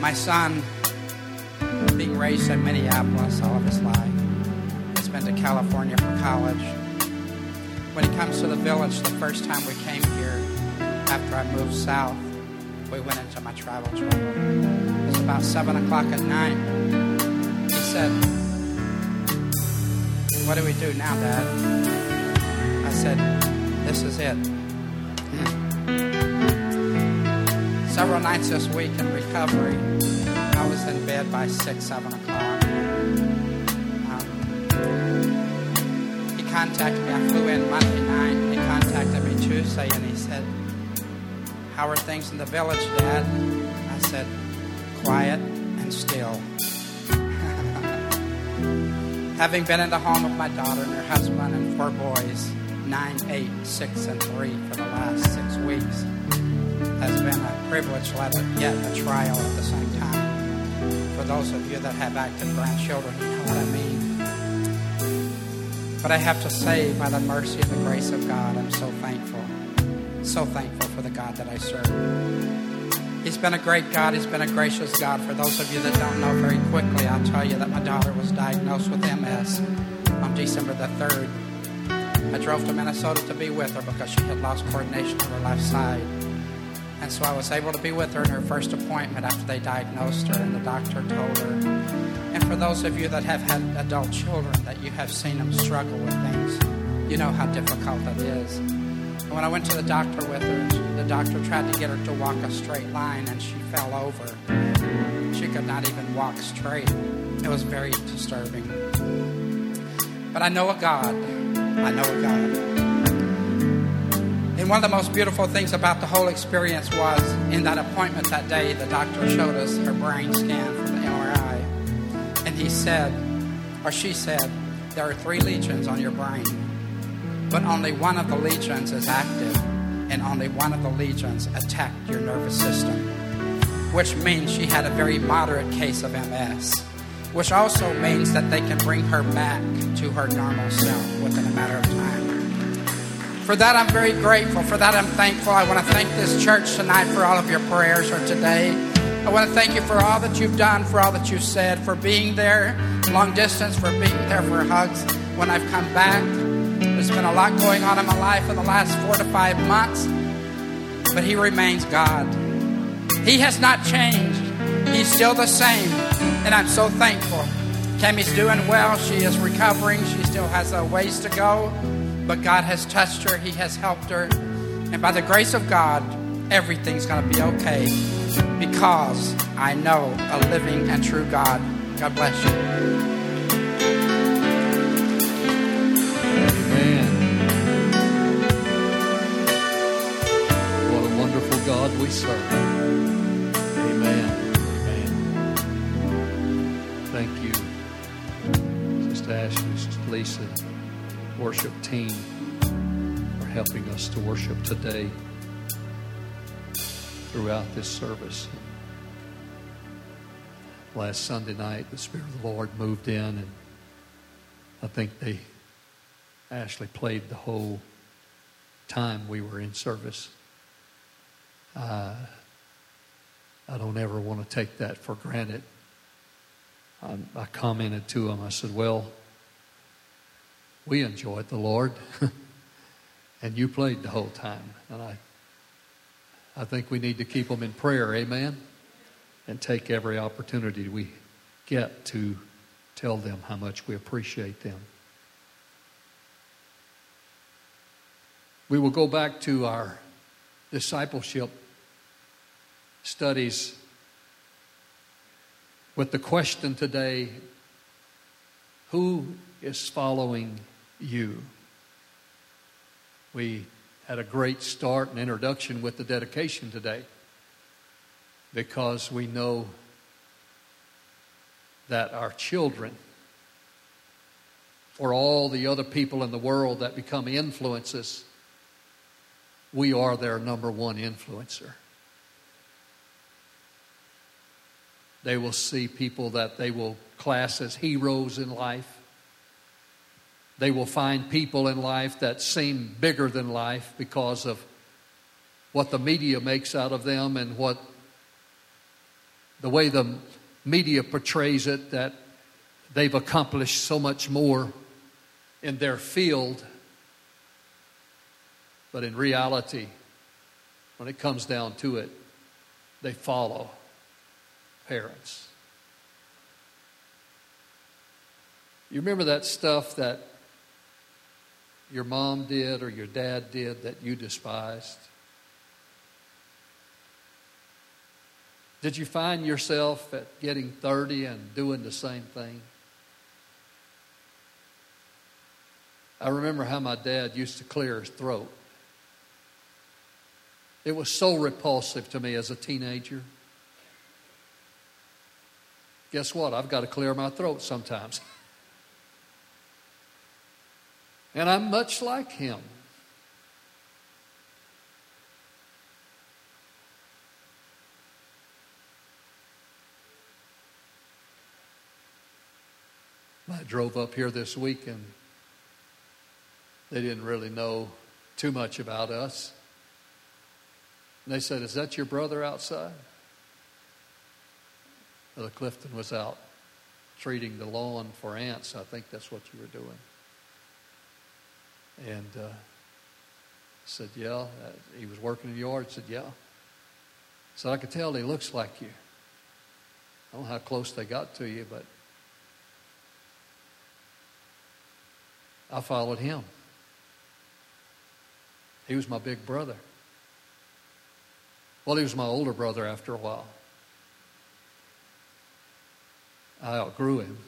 My son, being raised in Minneapolis all of his life, has been to California for college. When he comes to the village, the first time we came here, after I moved south, we went into my travel trailer. It was about 7 o'clock at night. He said, What do we do now, Dad? I said, This is it. Several nights this week in recovery, I was in bed by 6, 7 o'clock. Um, he contacted me. I flew in Monday night. He contacted me Tuesday and he said, How are things in the village, Dad? I said, Quiet and still. Having been in the home of my daughter and her husband and four boys, nine, eight, six, and three for the last six weeks, has been a privilege, yet a trial at the same time. For those of you that have active grandchildren, you know what I mean. But I have to say, by the mercy and the grace of God, I'm so thankful. So thankful for the God that I serve. He's been a great God. He's been a gracious God. For those of you that don't know very quickly, I'll tell you that my daughter was diagnosed with MS on December the 3rd. I drove to Minnesota to be with her because she had lost coordination on her left side. And so I was able to be with her in her first appointment after they diagnosed her, and the doctor told her. And for those of you that have had adult children, that you have seen them struggle with things, you know how difficult that is. And when I went to the doctor with her, the doctor tried to get her to walk a straight line, and she fell over. She could not even walk straight. It was very disturbing. But I know a God. I know a God. One of the most beautiful things about the whole experience was in that appointment that day, the doctor showed us her brain scan from the MRI. And he said, or she said, there are three lesions on your brain, but only one of the lesions is active, and only one of the lesions attacked your nervous system, which means she had a very moderate case of MS, which also means that they can bring her back to her normal self within a matter of time. For that, I'm very grateful. For that, I'm thankful. I want to thank this church tonight for all of your prayers or today. I want to thank you for all that you've done, for all that you've said, for being there long distance, for being there for hugs when I've come back. There's been a lot going on in my life in the last four to five months, but He remains God. He has not changed. He's still the same, and I'm so thankful. Tammy's doing well. She is recovering. She still has a ways to go but God has touched her, He has helped her. And by the grace of God, everything's going to be okay because I know a living and true God. God bless you. Amen. What a wonderful God we serve. Amen. Amen. Thank you, Sister Ashley, Sister Lisa worship team for helping us to worship today throughout this service. Last Sunday night, the Spirit of the Lord moved in, and I think they Ashley played the whole time we were in service. Uh, I don't ever want to take that for granted. I, I commented to him, I said, Well, we enjoyed the Lord, and you played the whole time. And I, I think we need to keep them in prayer, amen? And take every opportunity we get to tell them how much we appreciate them. We will go back to our discipleship studies with the question today who is following you. We had a great start and introduction with the dedication today because we know that our children, for all the other people in the world that become influences, we are their number one influencer. They will see people that they will class as heroes in life. They will find people in life that seem bigger than life because of what the media makes out of them and what the way the media portrays it, that they've accomplished so much more in their field. But in reality, when it comes down to it, they follow parents. You remember that stuff that your mom did or your dad did that you despised? Did you find yourself at getting 30 and doing the same thing? I remember how my dad used to clear his throat. It was so repulsive to me as a teenager. Guess what? I've got to clear my throat sometimes. and I'm much like him. I drove up here this week and they didn't really know too much about us. And they said, Is that your brother outside? Brother Clifton was out treating the lawn for ants. I think that's what you were doing. And uh, said, Yeah. Uh, he was working in the yard. Said, Yeah. So I could tell he looks like you. I don't know how close they got to you, but I followed him. He was my big brother. Well, he was my older brother after a while. I outgrew him.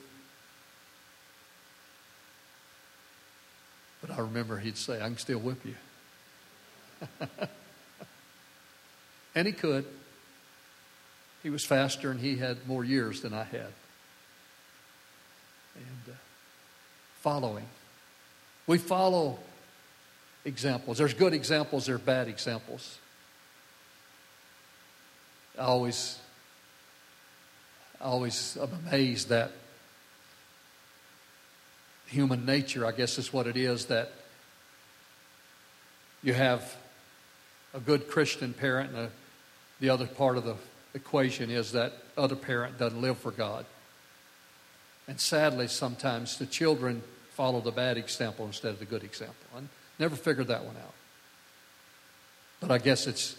But I remember he'd say, I can still whip you. and he could. He was faster and he had more years than I had. And uh, following. We follow examples. There's good examples, there are bad examples. I always, I always am amazed that human nature, I guess is what it is, that you have a good Christian parent, and a, the other part of the equation is that other parent doesn't live for God. And sadly, sometimes the children follow the bad example instead of the good example. I never figured that one out. But I guess it's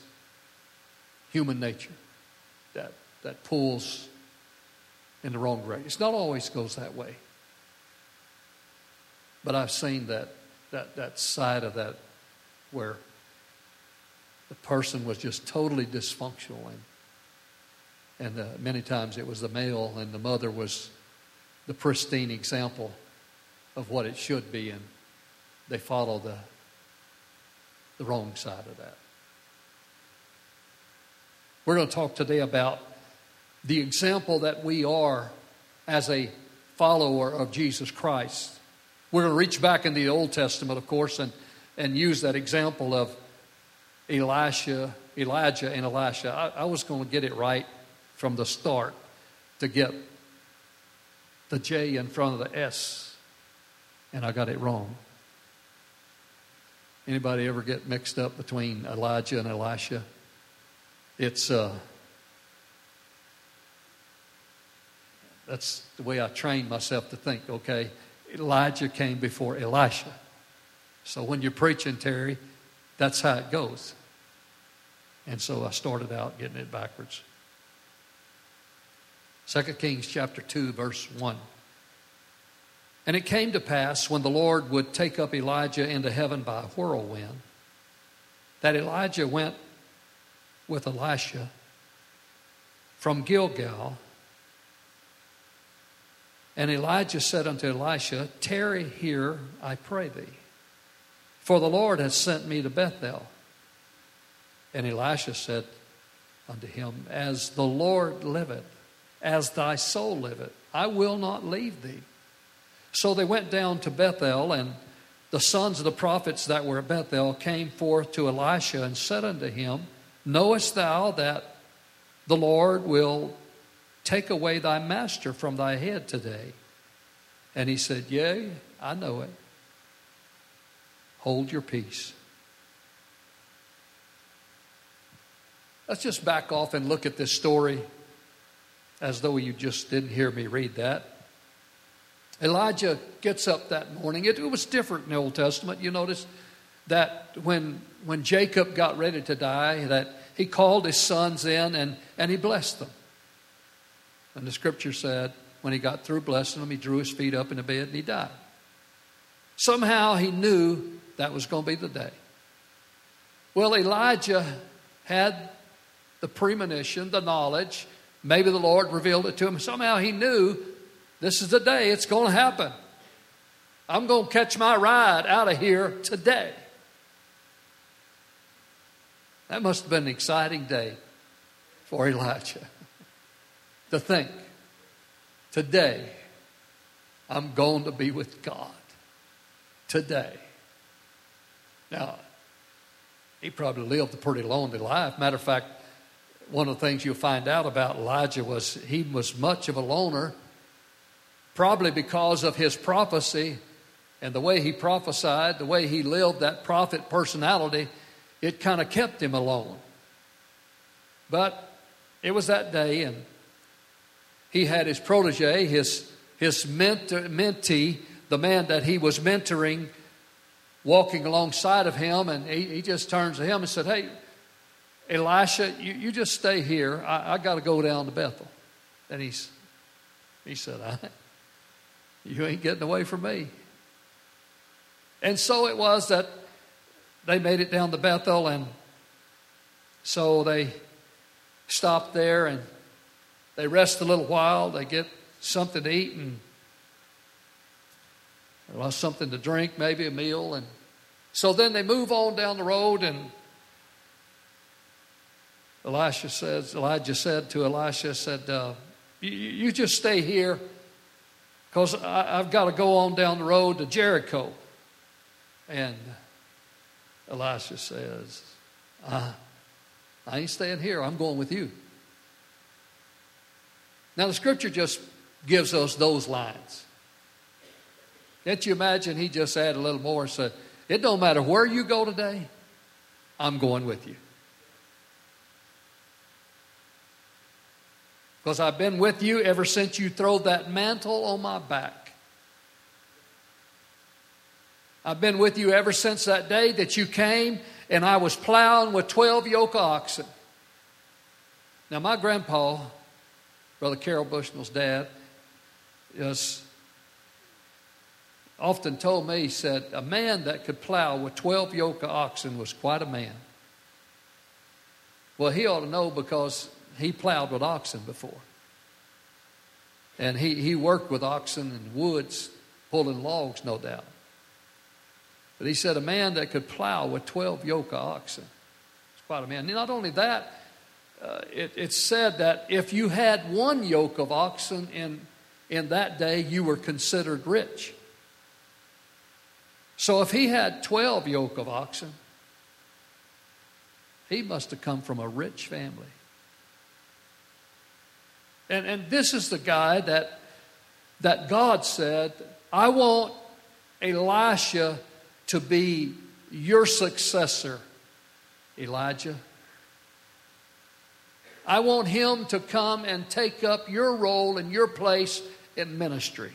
human nature that, that pulls in the wrong direction. It's not always goes that way. But I've seen that, that, that side of that where the person was just totally dysfunctional. And, and uh, many times it was the male, and the mother was the pristine example of what it should be, and they follow the, the wrong side of that. We're going to talk today about the example that we are as a follower of Jesus Christ. We're going to reach back in the Old Testament, of course, and, and use that example of Elisha, Elijah and Elisha. I, I was going to get it right from the start to get the J in front of the S, and I got it wrong. Anybody ever get mixed up between Elijah and Elisha? It's uh, that's the way I trained myself to think. Okay, Elijah came before Elisha. So when you're preaching, Terry, that's how it goes. And so I started out getting it backwards. 2 Kings chapter 2, verse 1. And it came to pass when the Lord would take up Elijah into heaven by a whirlwind, that Elijah went with Elisha from Gilgal. And Elijah said unto Elisha, Tarry here, I pray thee, for the Lord has sent me to Bethel. And Elisha said unto him, As the Lord liveth, as thy soul liveth, I will not leave thee. So they went down to Bethel, and the sons of the prophets that were at Bethel came forth to Elisha and said unto him, Knowest thou that the Lord will take away thy master from thy head today? And he said, Yea, I know it. Hold your peace. Let's just back off and look at this story as though you just didn't hear me read that. Elijah gets up that morning. It, it was different in the Old Testament. You notice that when, when Jacob got ready to die, that he called his sons in and, and he blessed them. And the scripture said, when he got through blessing them, he drew his feet up in the bed and he died. Somehow he knew that was going to be the day. Well, Elijah had the premonition, the knowledge. Maybe the Lord revealed it to him. Somehow he knew this is the day it's going to happen. I'm going to catch my ride out of here today. That must have been an exciting day for Elijah to think today I'm going to be with God. Today. Now, he probably lived a pretty lonely life. Matter of fact, one of the things you'll find out about Elijah was he was much of a loner, probably because of his prophecy and the way he prophesied, the way he lived that prophet personality it kind of kept him alone. But it was that day, and he had his protege, his, his mentor, mentee, the man that he was mentoring, walking alongside of him, and he, he just turns to him and said, Hey, Elisha, you, you just stay here. I, I got to go down to Bethel. And he's, he said, I, You ain't getting away from me. And so it was that they made it down to Bethel, and so they stopped there and they rest a little while. They get something to eat and well, something to drink, maybe a meal, and so then they move on down the road and. Elisha says, Elijah said to Elisha, said, uh, you, just stay here because I've got to go on down the road to Jericho. And Elisha says, I, I ain't staying here. I'm going with you. Now, the scripture just gives us those lines. Can't you imagine he just added a little more and said, It don't matter where you go today, I'm going with you. Because I've been with you ever since you throw that mantle on my back. I've been with you ever since that day that you came and I was plowing with 12 yoke oxen. Now, my grandpa, Brother Carol Bushnell's dad, is often told me, he said, a man that could plow with 12 yoke of oxen was quite a man. Well, he ought to know because he plowed with oxen before. And he, he worked with oxen in woods, pulling logs, no doubt. But he said, a man that could plow with 12 yoke of oxen. It's quite a man. And not only that, uh, it, it's said that if you had one yoke of oxen in, in that day, you were considered rich. So if he had 12 yoke of oxen, he must have come from a rich family. And, and this is the guy that, that God said, I want Elisha to be your successor, Elijah. I want him to come and take up your role and your place in ministry.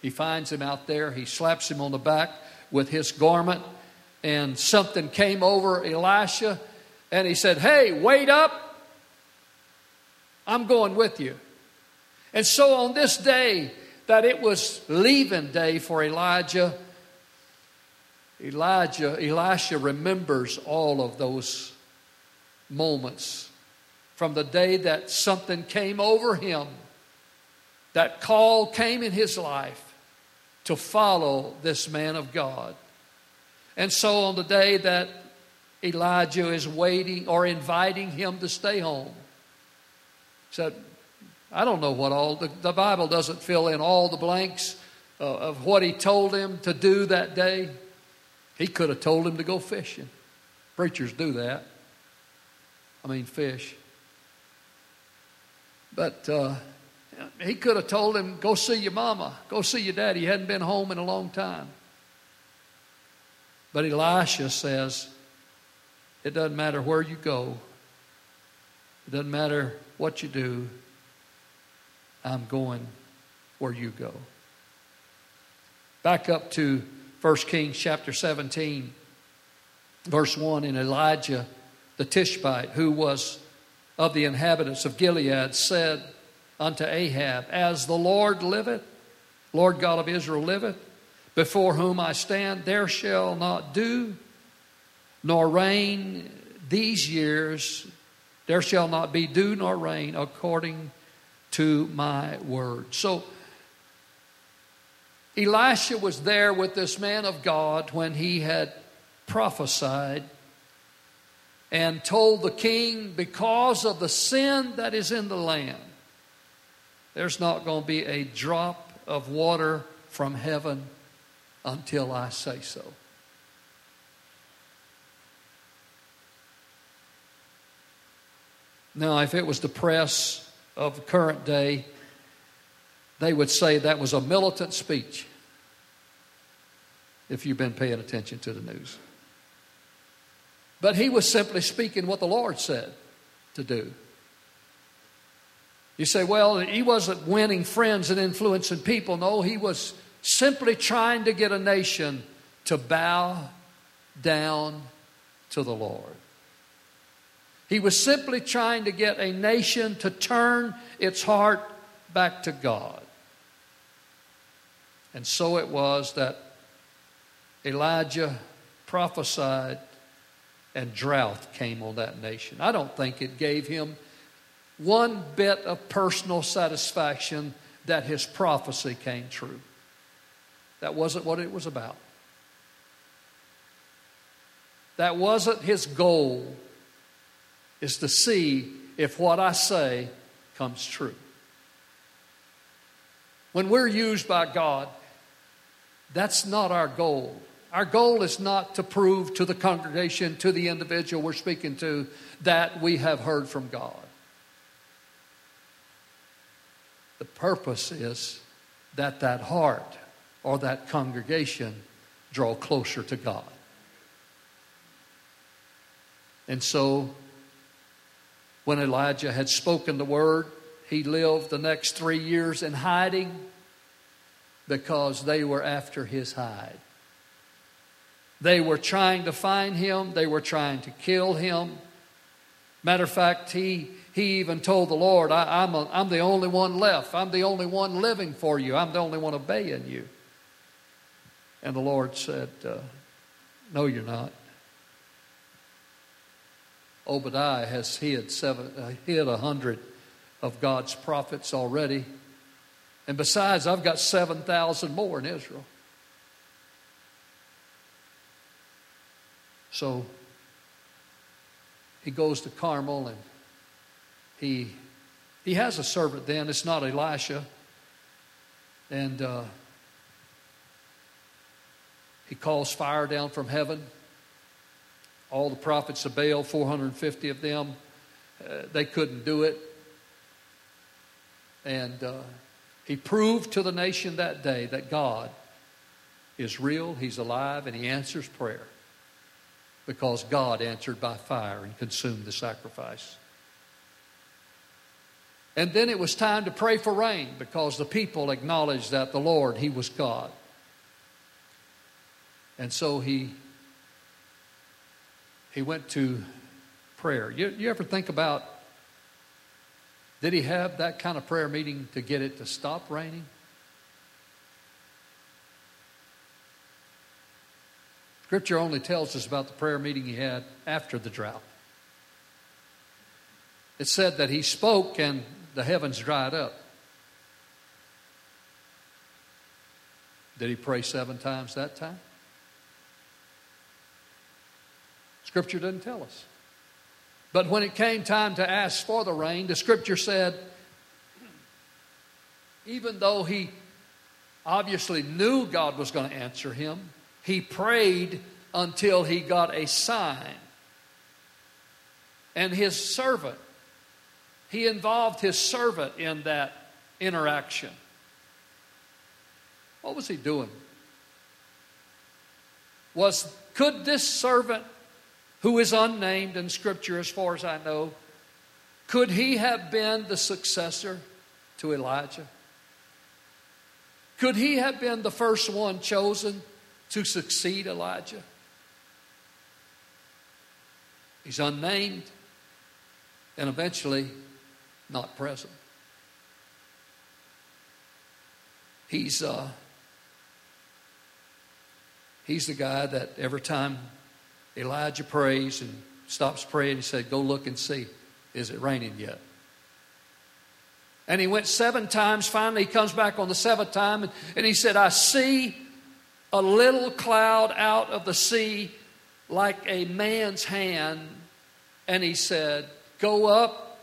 He finds him out there, he slaps him on the back with his garment, and something came over Elisha, and he said, Hey, wait up. I'm going with you. And so on this day, that it was leaving day for Elijah, Elijah, Elisha remembers all of those moments from the day that something came over him, that call came in his life to follow this man of God. And so on the day that Elijah is waiting or inviting him to stay home, said, I don't know what all, the, the Bible doesn't fill in all the blanks uh, of what he told him to do that day. He could have told him to go fishing. Preachers do that. I mean, fish. But uh, he could have told him, go see your mama, go see your daddy. He hadn't been home in a long time. But Elisha says, it doesn't matter where you go, it doesn't matter what you do, I'm going where you go. Back up to 1 Kings chapter 17, verse 1. And Elijah the Tishbite, who was of the inhabitants of Gilead, said unto Ahab, As the Lord liveth, Lord God of Israel liveth, before whom I stand, there shall not dew nor rain these years, there shall not be dew nor rain according to my word. So, Elisha was there with this man of God when he had prophesied and told the king, because of the sin that is in the land, there's not going to be a drop of water from heaven until I say so. Now, if it was the press of current day, they would say that was a militant speech, if you've been paying attention to the news. But he was simply speaking what the Lord said to do. You say, well, he wasn't winning friends and influencing people. No, he was simply trying to get a nation to bow down to the Lord. He was simply trying to get a nation to turn its heart back to God. And so it was that Elijah prophesied and drought came on that nation. I don't think it gave him one bit of personal satisfaction that his prophecy came true. That wasn't what it was about. That wasn't his goal, is to see if what I say comes true. When we're used by God, that's not our goal. Our goal is not to prove to the congregation, to the individual we're speaking to, that we have heard from God. The purpose is that that heart or that congregation draw closer to God. And so, when Elijah had spoken the word, he lived the next three years in hiding because they were after his hide. They were trying to find him, they were trying to kill him. Matter of fact, he, he even told the Lord, I, am I'm the only one left. I'm the only one living for you. I'm the only one obeying you. And the Lord said, uh, No, you're not. Obadiah has hid seven, uh, hid a hundred of God's prophets already. And besides, I've got 7,000 more in Israel. So he goes to Carmel and he he has a servant then. It's not Elisha. And uh, he calls fire down from heaven. All the prophets of Baal, 450 of them, uh, they couldn't do it. And uh, he proved to the nation that day that God is real, He's alive, and He answers prayer because God answered by fire and consumed the sacrifice. And then it was time to pray for rain because the people acknowledged that the Lord, He was God. And so he, he went to prayer. You, you ever think about did he have that kind of prayer meeting to get it to stop raining? Scripture only tells us about the prayer meeting he had after the drought. It said that he spoke and the heavens dried up. Did he pray seven times that time? Scripture doesn't tell us. But when it came time to ask for the rain, the scripture said, even though he obviously knew God was going to answer him, he prayed until he got a sign. And his servant, he involved his servant in that interaction. What was he doing? Was could this servant, who is unnamed in Scripture as far as I know, could he have been the successor to Elijah? Could he have been the first one chosen to succeed Elijah? He's unnamed and eventually not present. He's, uh, he's the guy that every time Elijah prays and stops praying, he said, Go look and see, is it raining yet? And he went seven times. Finally, he comes back on the seventh time and, and he said, I see a little cloud out of the sea like a man's hand. And he said, Go up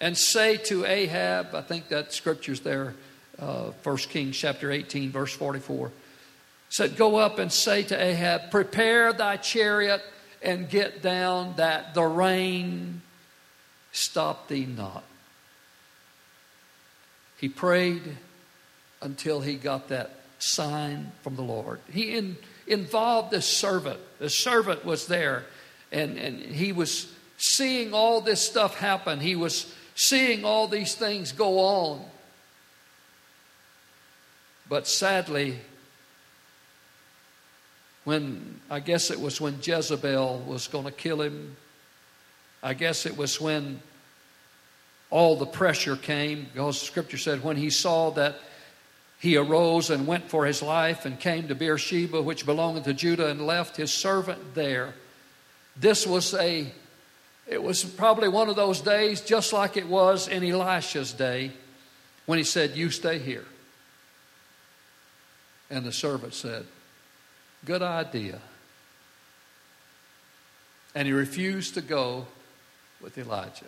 and say to Ahab, I think that scripture's there, uh, 1 Kings chapter 18, verse 44. Said, Go up and say to Ahab, Prepare thy chariot and get down, that the rain stop thee not. He prayed until he got that sign from the Lord. He in, involved the servant. The servant was there, and, and he was seeing all this stuff happen. He was seeing all these things go on. But sadly, when I guess it was when Jezebel was going to kill him, I guess it was when all the pressure came, because Scripture said, when he saw that he arose and went for his life and came to Beersheba, which belonged to Judah, and left his servant there. This was a, it was probably one of those days, just like it was in Elisha's day, when he said, You stay here. And the servant said, Good idea. And he refused to go with Elijah.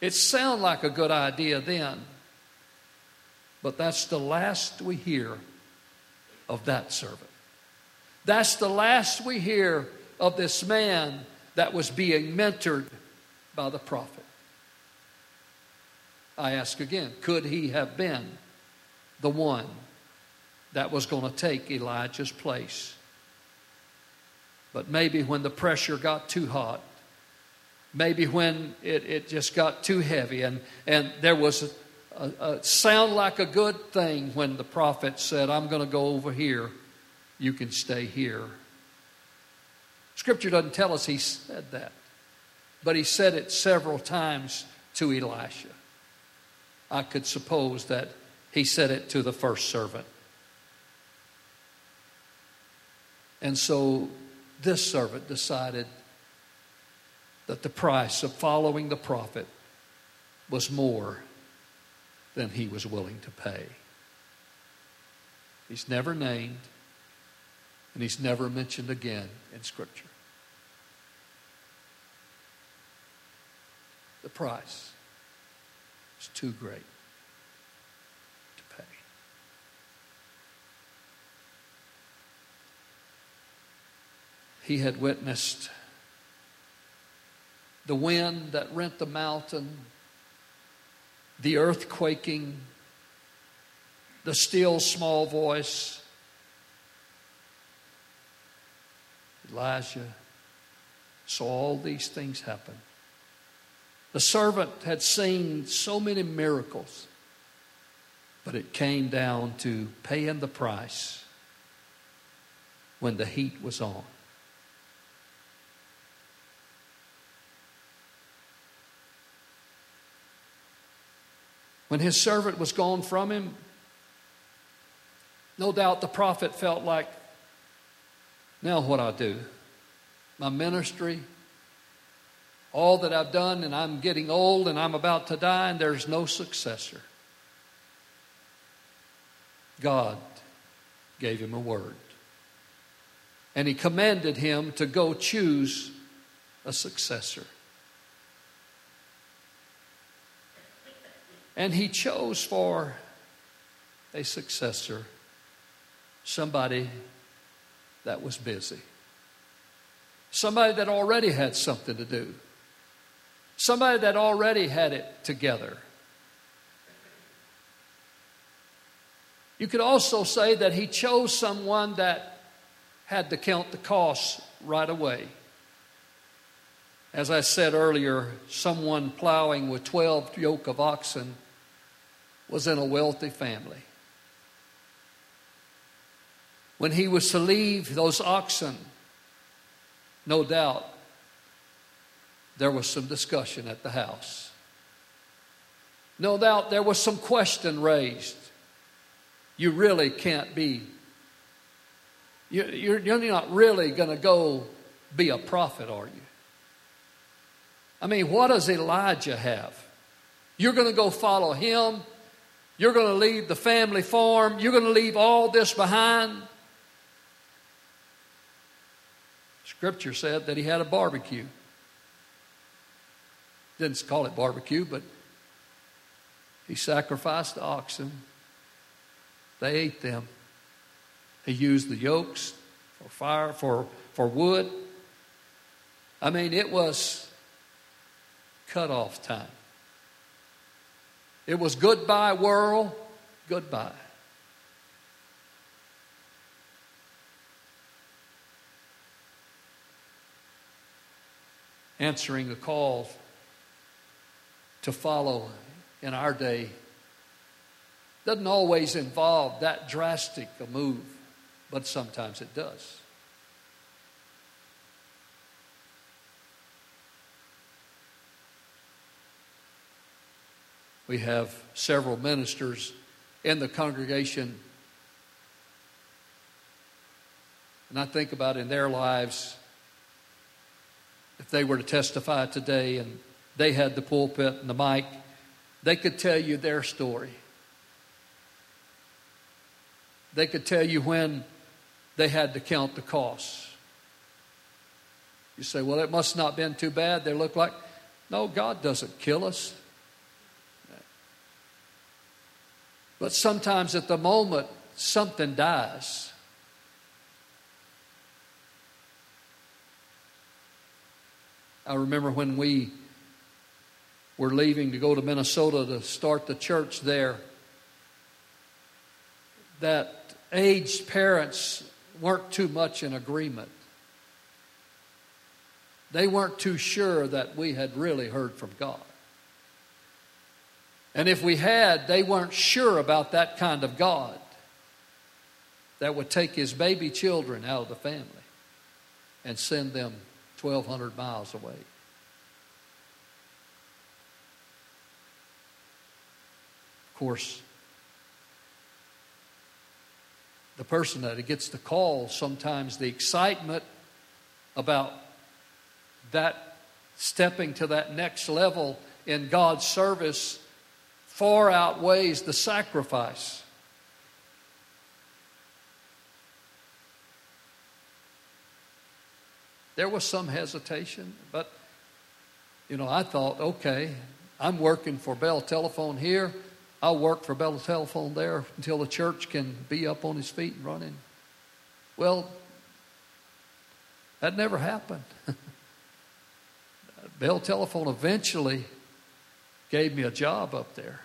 It sounded like a good idea then, but that's the last we hear of that servant. That's the last we hear of this man that was being mentored by the prophet. I ask again could he have been the one that was going to take Elijah's place? But maybe when the pressure got too hot, maybe when it, it just got too heavy and, and there was a, a sound like a good thing when the prophet said i'm going to go over here. You can stay here. Scripture doesn't tell us he said that but he said it several times to elisha. I could suppose that he said it to the first servant. And so this servant decided that the price of following the prophet was more than he was willing to pay. He's never named, and he's never mentioned again in Scripture. The price is too great to pay. He had witnessed the wind that rent the mountain, the earthquaking, the still small voice. Elijah saw all these things happen. The servant had seen so many miracles, but it came down to paying the price when the heat was on. When his servant was gone from him, no doubt the prophet felt like, now what I do? My ministry, all that I've done, and I'm getting old and I'm about to die, and there's no successor. God gave him a word. And he commanded him to go choose a successor. And he chose for a successor somebody that was busy, somebody that already had something to do, somebody that already had it together. You could also say that he chose someone that had to count the costs right away. As I said earlier, someone plowing with 12 yoke of oxen was in a wealthy family. When he was to leave those oxen, no doubt there was some discussion at the house. No doubt there was some question raised. You really can't be, you're, you're not really going to go be a prophet, are you? I mean, what does Elijah have? You're going to go follow him. You're going to leave the family farm. You're going to leave all this behind. Scripture said that he had a barbecue. Didn't call it barbecue, but he sacrificed the oxen. They ate them. He used the yokes for fire, for, for wood. I mean, it was cutoff time. It was goodbye, world, goodbye. Answering a call to follow in our day doesn't always involve that drastic a move, but sometimes it does. We have several ministers in the congregation. And I think about in their lives, if they were to testify today and they had the pulpit and the mic, they could tell you their story. They could tell you when they had to count the costs. You say, well, it must not have been too bad. They look like, no, God doesn't kill us. But sometimes at the moment, something dies. I remember when we were leaving to go to Minnesota to start the church there, that aged parents weren't too much in agreement. They weren't too sure that we had really heard from God. And if we had, they weren't sure about that kind of God that would take his baby children out of the family and send them 1,200 miles away. Of course, the person that gets the call, sometimes the excitement about that stepping to that next level in God's service far outweighs the sacrifice. There was some hesitation, but you know, I thought, okay, I'm working for Bell Telephone here. I'll work for Bell Telephone there until the church can be up on his feet and running. Well, that never happened. Bell Telephone eventually gave me a job up there.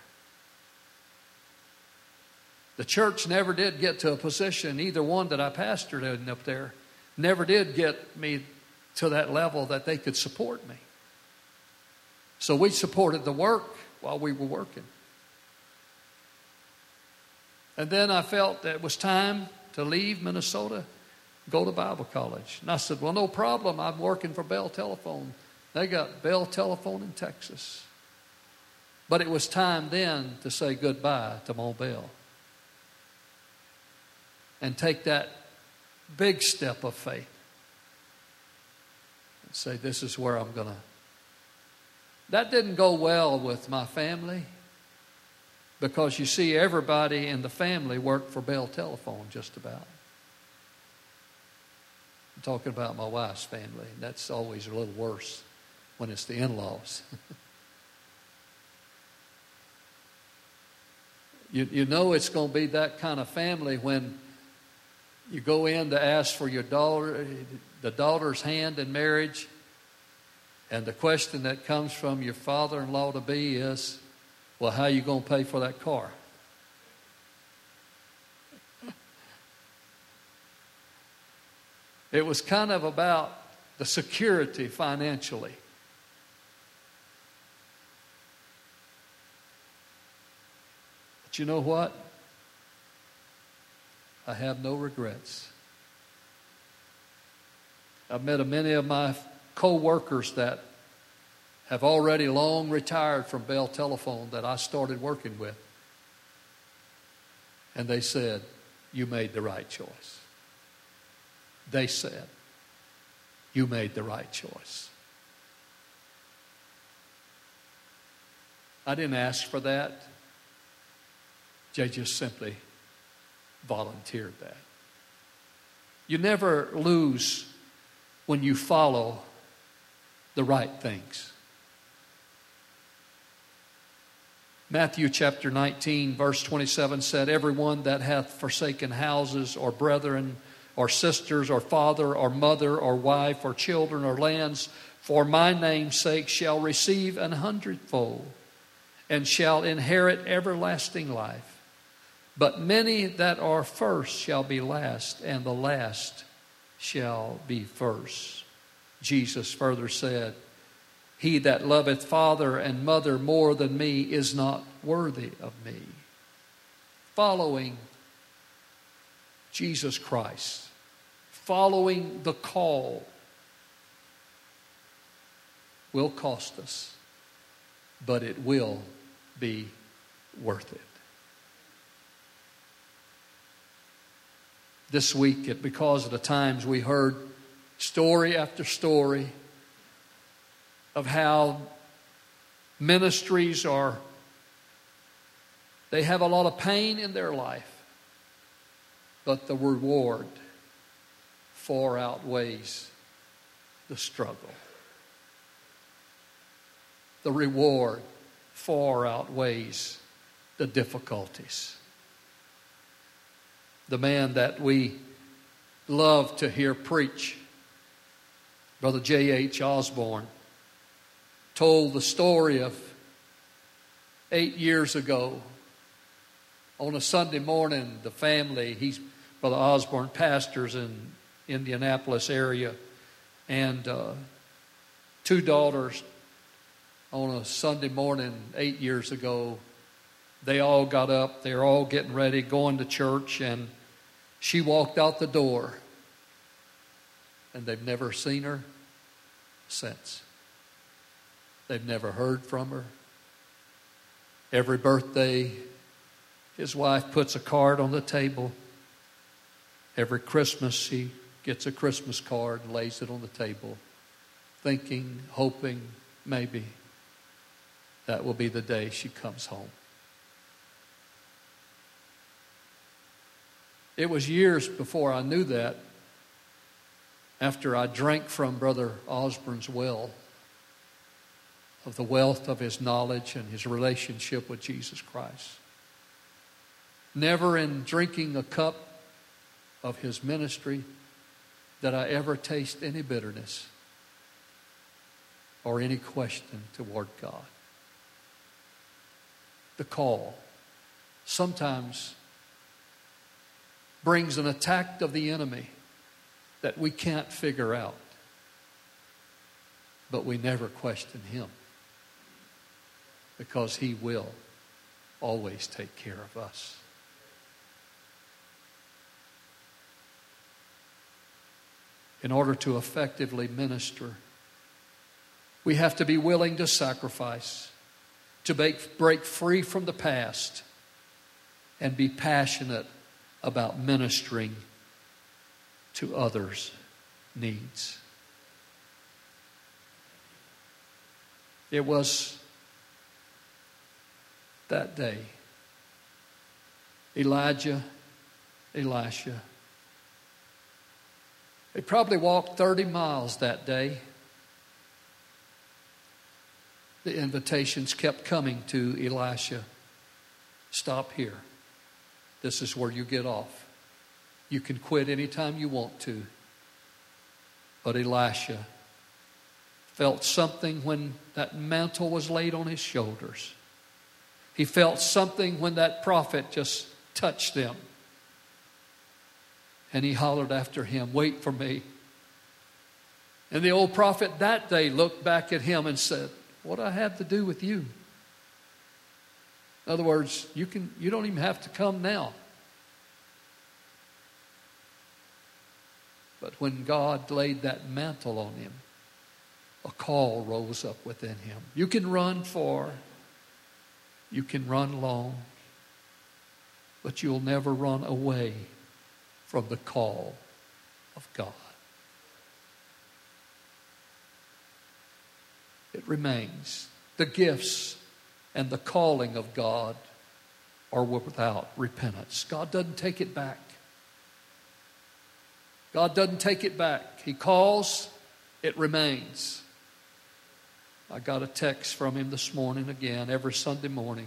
The church never did get to a position, either one that I pastored in up there, never did get me to that level that they could support me. So we supported the work while we were working. And then I felt that it was time to leave Minnesota, go to Bible college. And I said, Well, no problem. I'm working for Bell Telephone. They got Bell Telephone in Texas. But it was time then to say goodbye to Bell and take that big step of faith and say, This is where I'm going to. That didn't go well with my family because you see, everybody in the family worked for Bell Telephone just about. I'm talking about my wife's family. That's always a little worse when it's the in laws. you, you know it's going to be that kind of family when you go in to ask for your daughter, the daughter's hand in marriage, and the question that comes from your father in law to be is, well, how are you going to pay for that car? it was kind of about the security financially. But you know what? I have no regrets. I've met many of my co workers that have already long retired from Bell Telephone that I started working with. And they said, You made the right choice. They said, You made the right choice. I didn't ask for that. They just simply volunteered that. You never lose when you follow the right things. Matthew chapter 19, verse 27 said, Everyone that hath forsaken houses or brethren or sisters or father or mother or wife or children or lands for my name's sake shall receive an hundredfold and shall inherit everlasting life. But many that are first shall be last, and the last shall be first. Jesus further said, He that loveth father and mother more than me is not worthy of me. Following Jesus Christ, following the call, will cost us, but it will be worth it. This week, because of the times we heard story after story of how ministries are, they have a lot of pain in their life, but the reward far outweighs the struggle. The reward far outweighs the difficulties. The man that we love to hear preach, Brother J.H. Osborne, told the story of eight years ago on a Sunday morning, the family, he's Brother Osborne pastors in Indianapolis area, and uh, two daughters on a Sunday morning eight years ago. They all got up, they were all getting ready, going to church, and she walked out the door. And they've never seen her since. They've never heard from her. Every birthday, his wife puts a card on the table. Every Christmas, she gets a Christmas card and lays it on the table, thinking, hoping, maybe that will be the day she comes home. It was years before I knew that, after I drank from Brother Osborne's well of the wealth of his knowledge and his relationship with Jesus Christ. Never in drinking a cup of his ministry did I ever taste any bitterness or any question toward God the call sometimes brings an attack of the enemy that we can't figure out. But we never question him because he will always take care of us. In order to effectively minister, we have to be willing to sacrifice to break, break free from the past and be passionate about ministering to others' needs. It was that day. Elijah, Elisha. They probably walked 30 miles that day the invitations kept coming to Elisha stop here. This is where you get off. You can quit anytime you want to. But Elisha felt something when that mantle was laid on his shoulders. He felt something when that prophet just touched them. And he hollered after him, Wait for me. And the old prophet that day looked back at him and said, what I have to do with you? In other words, you, can, you don't even have to come now. But when God laid that mantle on him, a call rose up within him. You can run far, you can run long, but you'll never run away from the call of God. It remains. The gifts and the calling of God are without repentance. God doesn't take it back. God doesn't take it back. He calls, it remains. I got a text from him this morning again, every Sunday morning.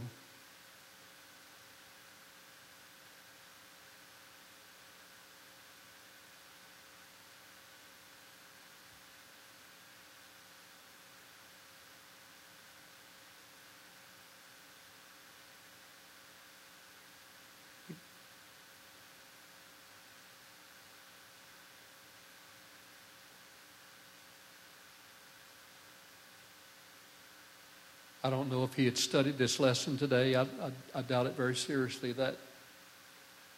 I don't know if he had studied this lesson today. I, I, I, doubt it very seriously that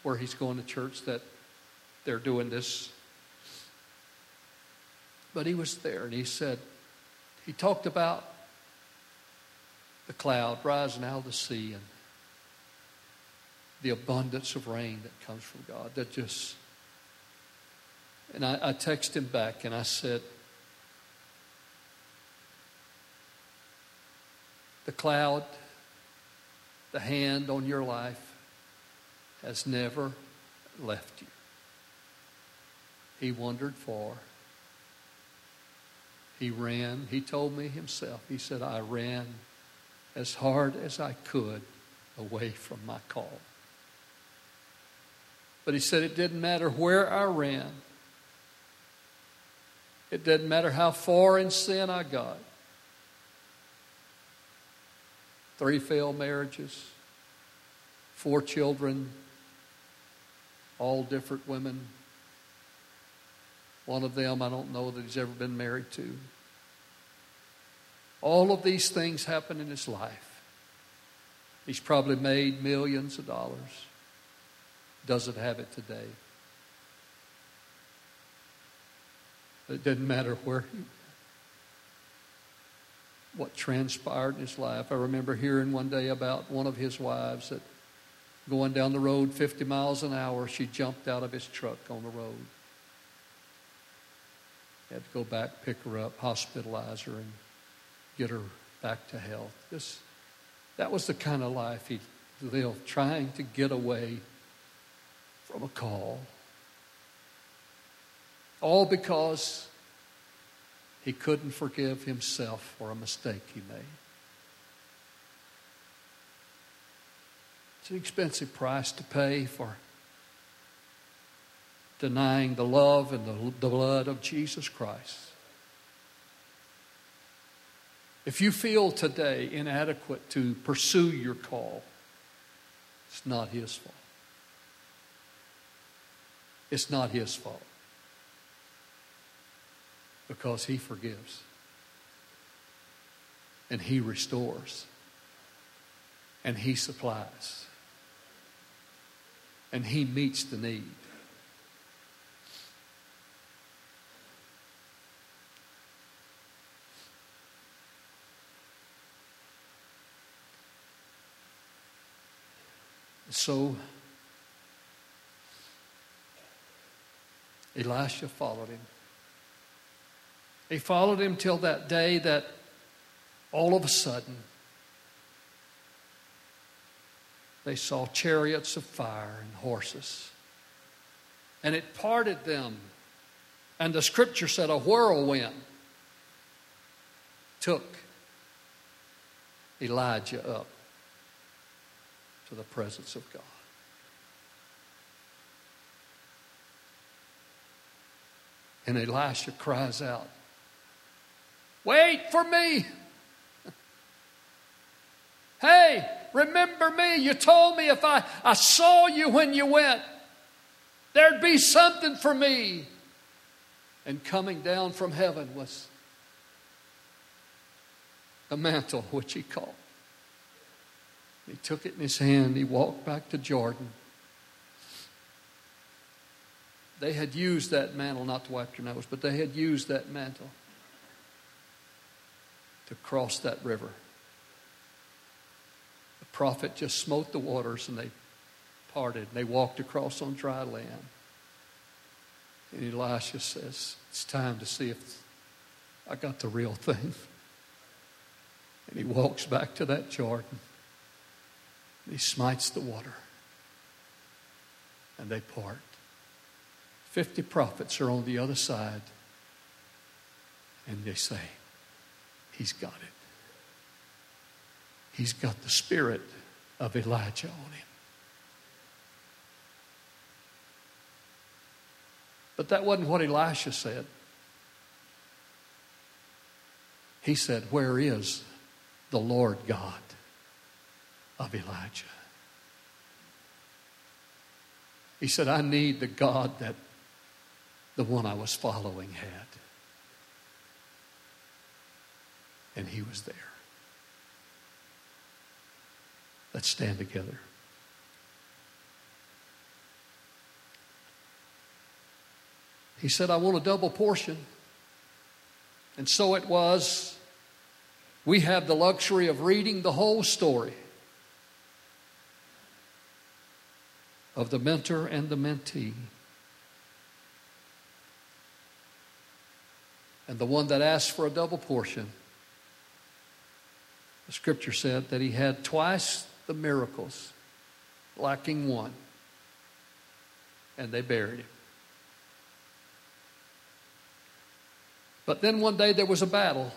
where he's going to church that they're doing this. But he was there and he said, he talked about the cloud rising out of the sea and the abundance of rain that comes from God. That just, and I, I texted him back and I said, The cloud, the hand on your life, has never left you. He wandered far. He ran. He told me himself, he said, I ran as hard as I could away from my call. But he said it didn't matter where I ran, it didn't matter how far in sin I got. Three failed marriages, four children, all different women. One of them I don't know that he's ever been married to. All of these things happen in his life. He's probably made millions of dollars. Doesn't have it today. It doesn't matter where he what transpired in his life. I remember hearing one day about one of his wives that going down the road 50 miles an hour, she jumped out of his truck on the road. Had to go back, pick her up, hospitalize her, and get her back to health. This, that was the kind of life he lived, trying to get away from a call. All because he couldn't forgive himself for a mistake he made. It's an expensive price to pay for denying the love and the, the blood of Jesus Christ. If you feel today inadequate to pursue your call, it's not his fault. It's not his fault because He forgives and He restores and He supplies and He meets the need. So Elisha followed him. He followed him till that day that all of a sudden they saw chariots of fire and horses. And it parted them. And the scripture said a whirlwind took Elijah up to the presence of God. And Elisha cries out, Wait for me. Hey, remember me. You told me if I, I saw you when you went, there'd be something for me. And coming down from heaven was the mantle which he called He took it in his hand. He walked back to Jordan. They had used that mantle, not to wipe their nose, but they had used that mantle to cross that river. The prophet just smote the waters and they parted. And they walked across on dry land. And Elisha says, It's time to see if I got the real thing. And he walks back to that Jordan. He smites the water. And they part. Fifty prophets are on the other side. And they say, He's got it. He's got the spirit of Elijah on him. But that wasn't what Elisha said. He said, Where is the Lord God of Elijah? He said, I need the God that the one I was following had. And he was there. Let's stand together. He said, I want a double portion. And so it was. We have the luxury of reading the whole story of the mentor and the mentee. And the one that asked for a double portion, the scripture said that he had twice the miracles, lacking one. And they buried him. But then one day there was a battle.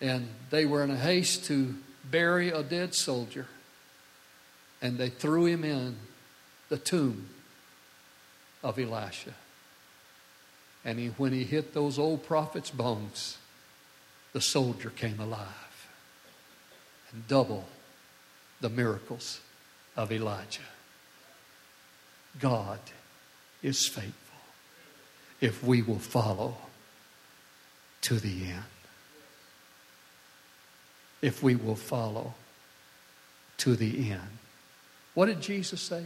And they were in a haste to bury a dead soldier. And they threw him in the tomb of Elisha. And he, when he hit those old prophets' bones, the soldier came alive. And double the miracles of Elijah. God is faithful if we will follow to the end. If we will follow to the end. What did Jesus say?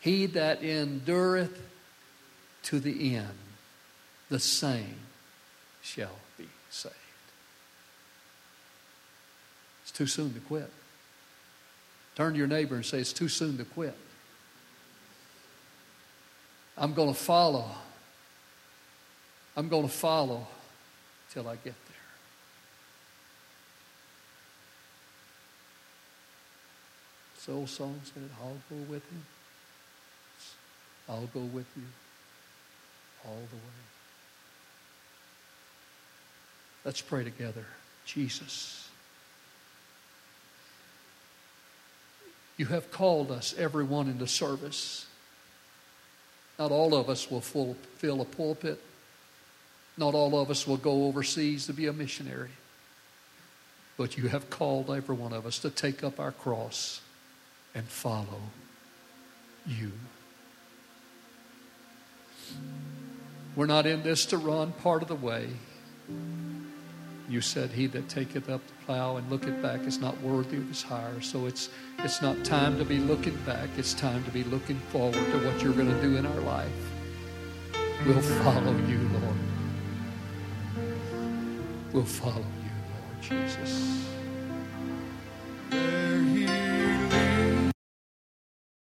He that endureth to the end, the same shall saved. It's too soon to quit. Turn to your neighbor and say, It's too soon to quit. I'm going to follow. I'm going to follow till I get there. The old song said, I'll go with him. I'll go with you all the way. Let's pray together. Jesus, you have called us, everyone, into service. Not all of us will fill a pulpit. Not all of us will go overseas to be a missionary. But you have called every one of us to take up our cross and follow you. We're not in this to run part of the way. You said, He that taketh up the plow and looketh back is not worthy of his hire. So it's, it's not time to be looking back. It's time to be looking forward to what you're going to do in our life. We'll follow you, Lord. We'll follow you, Lord Jesus.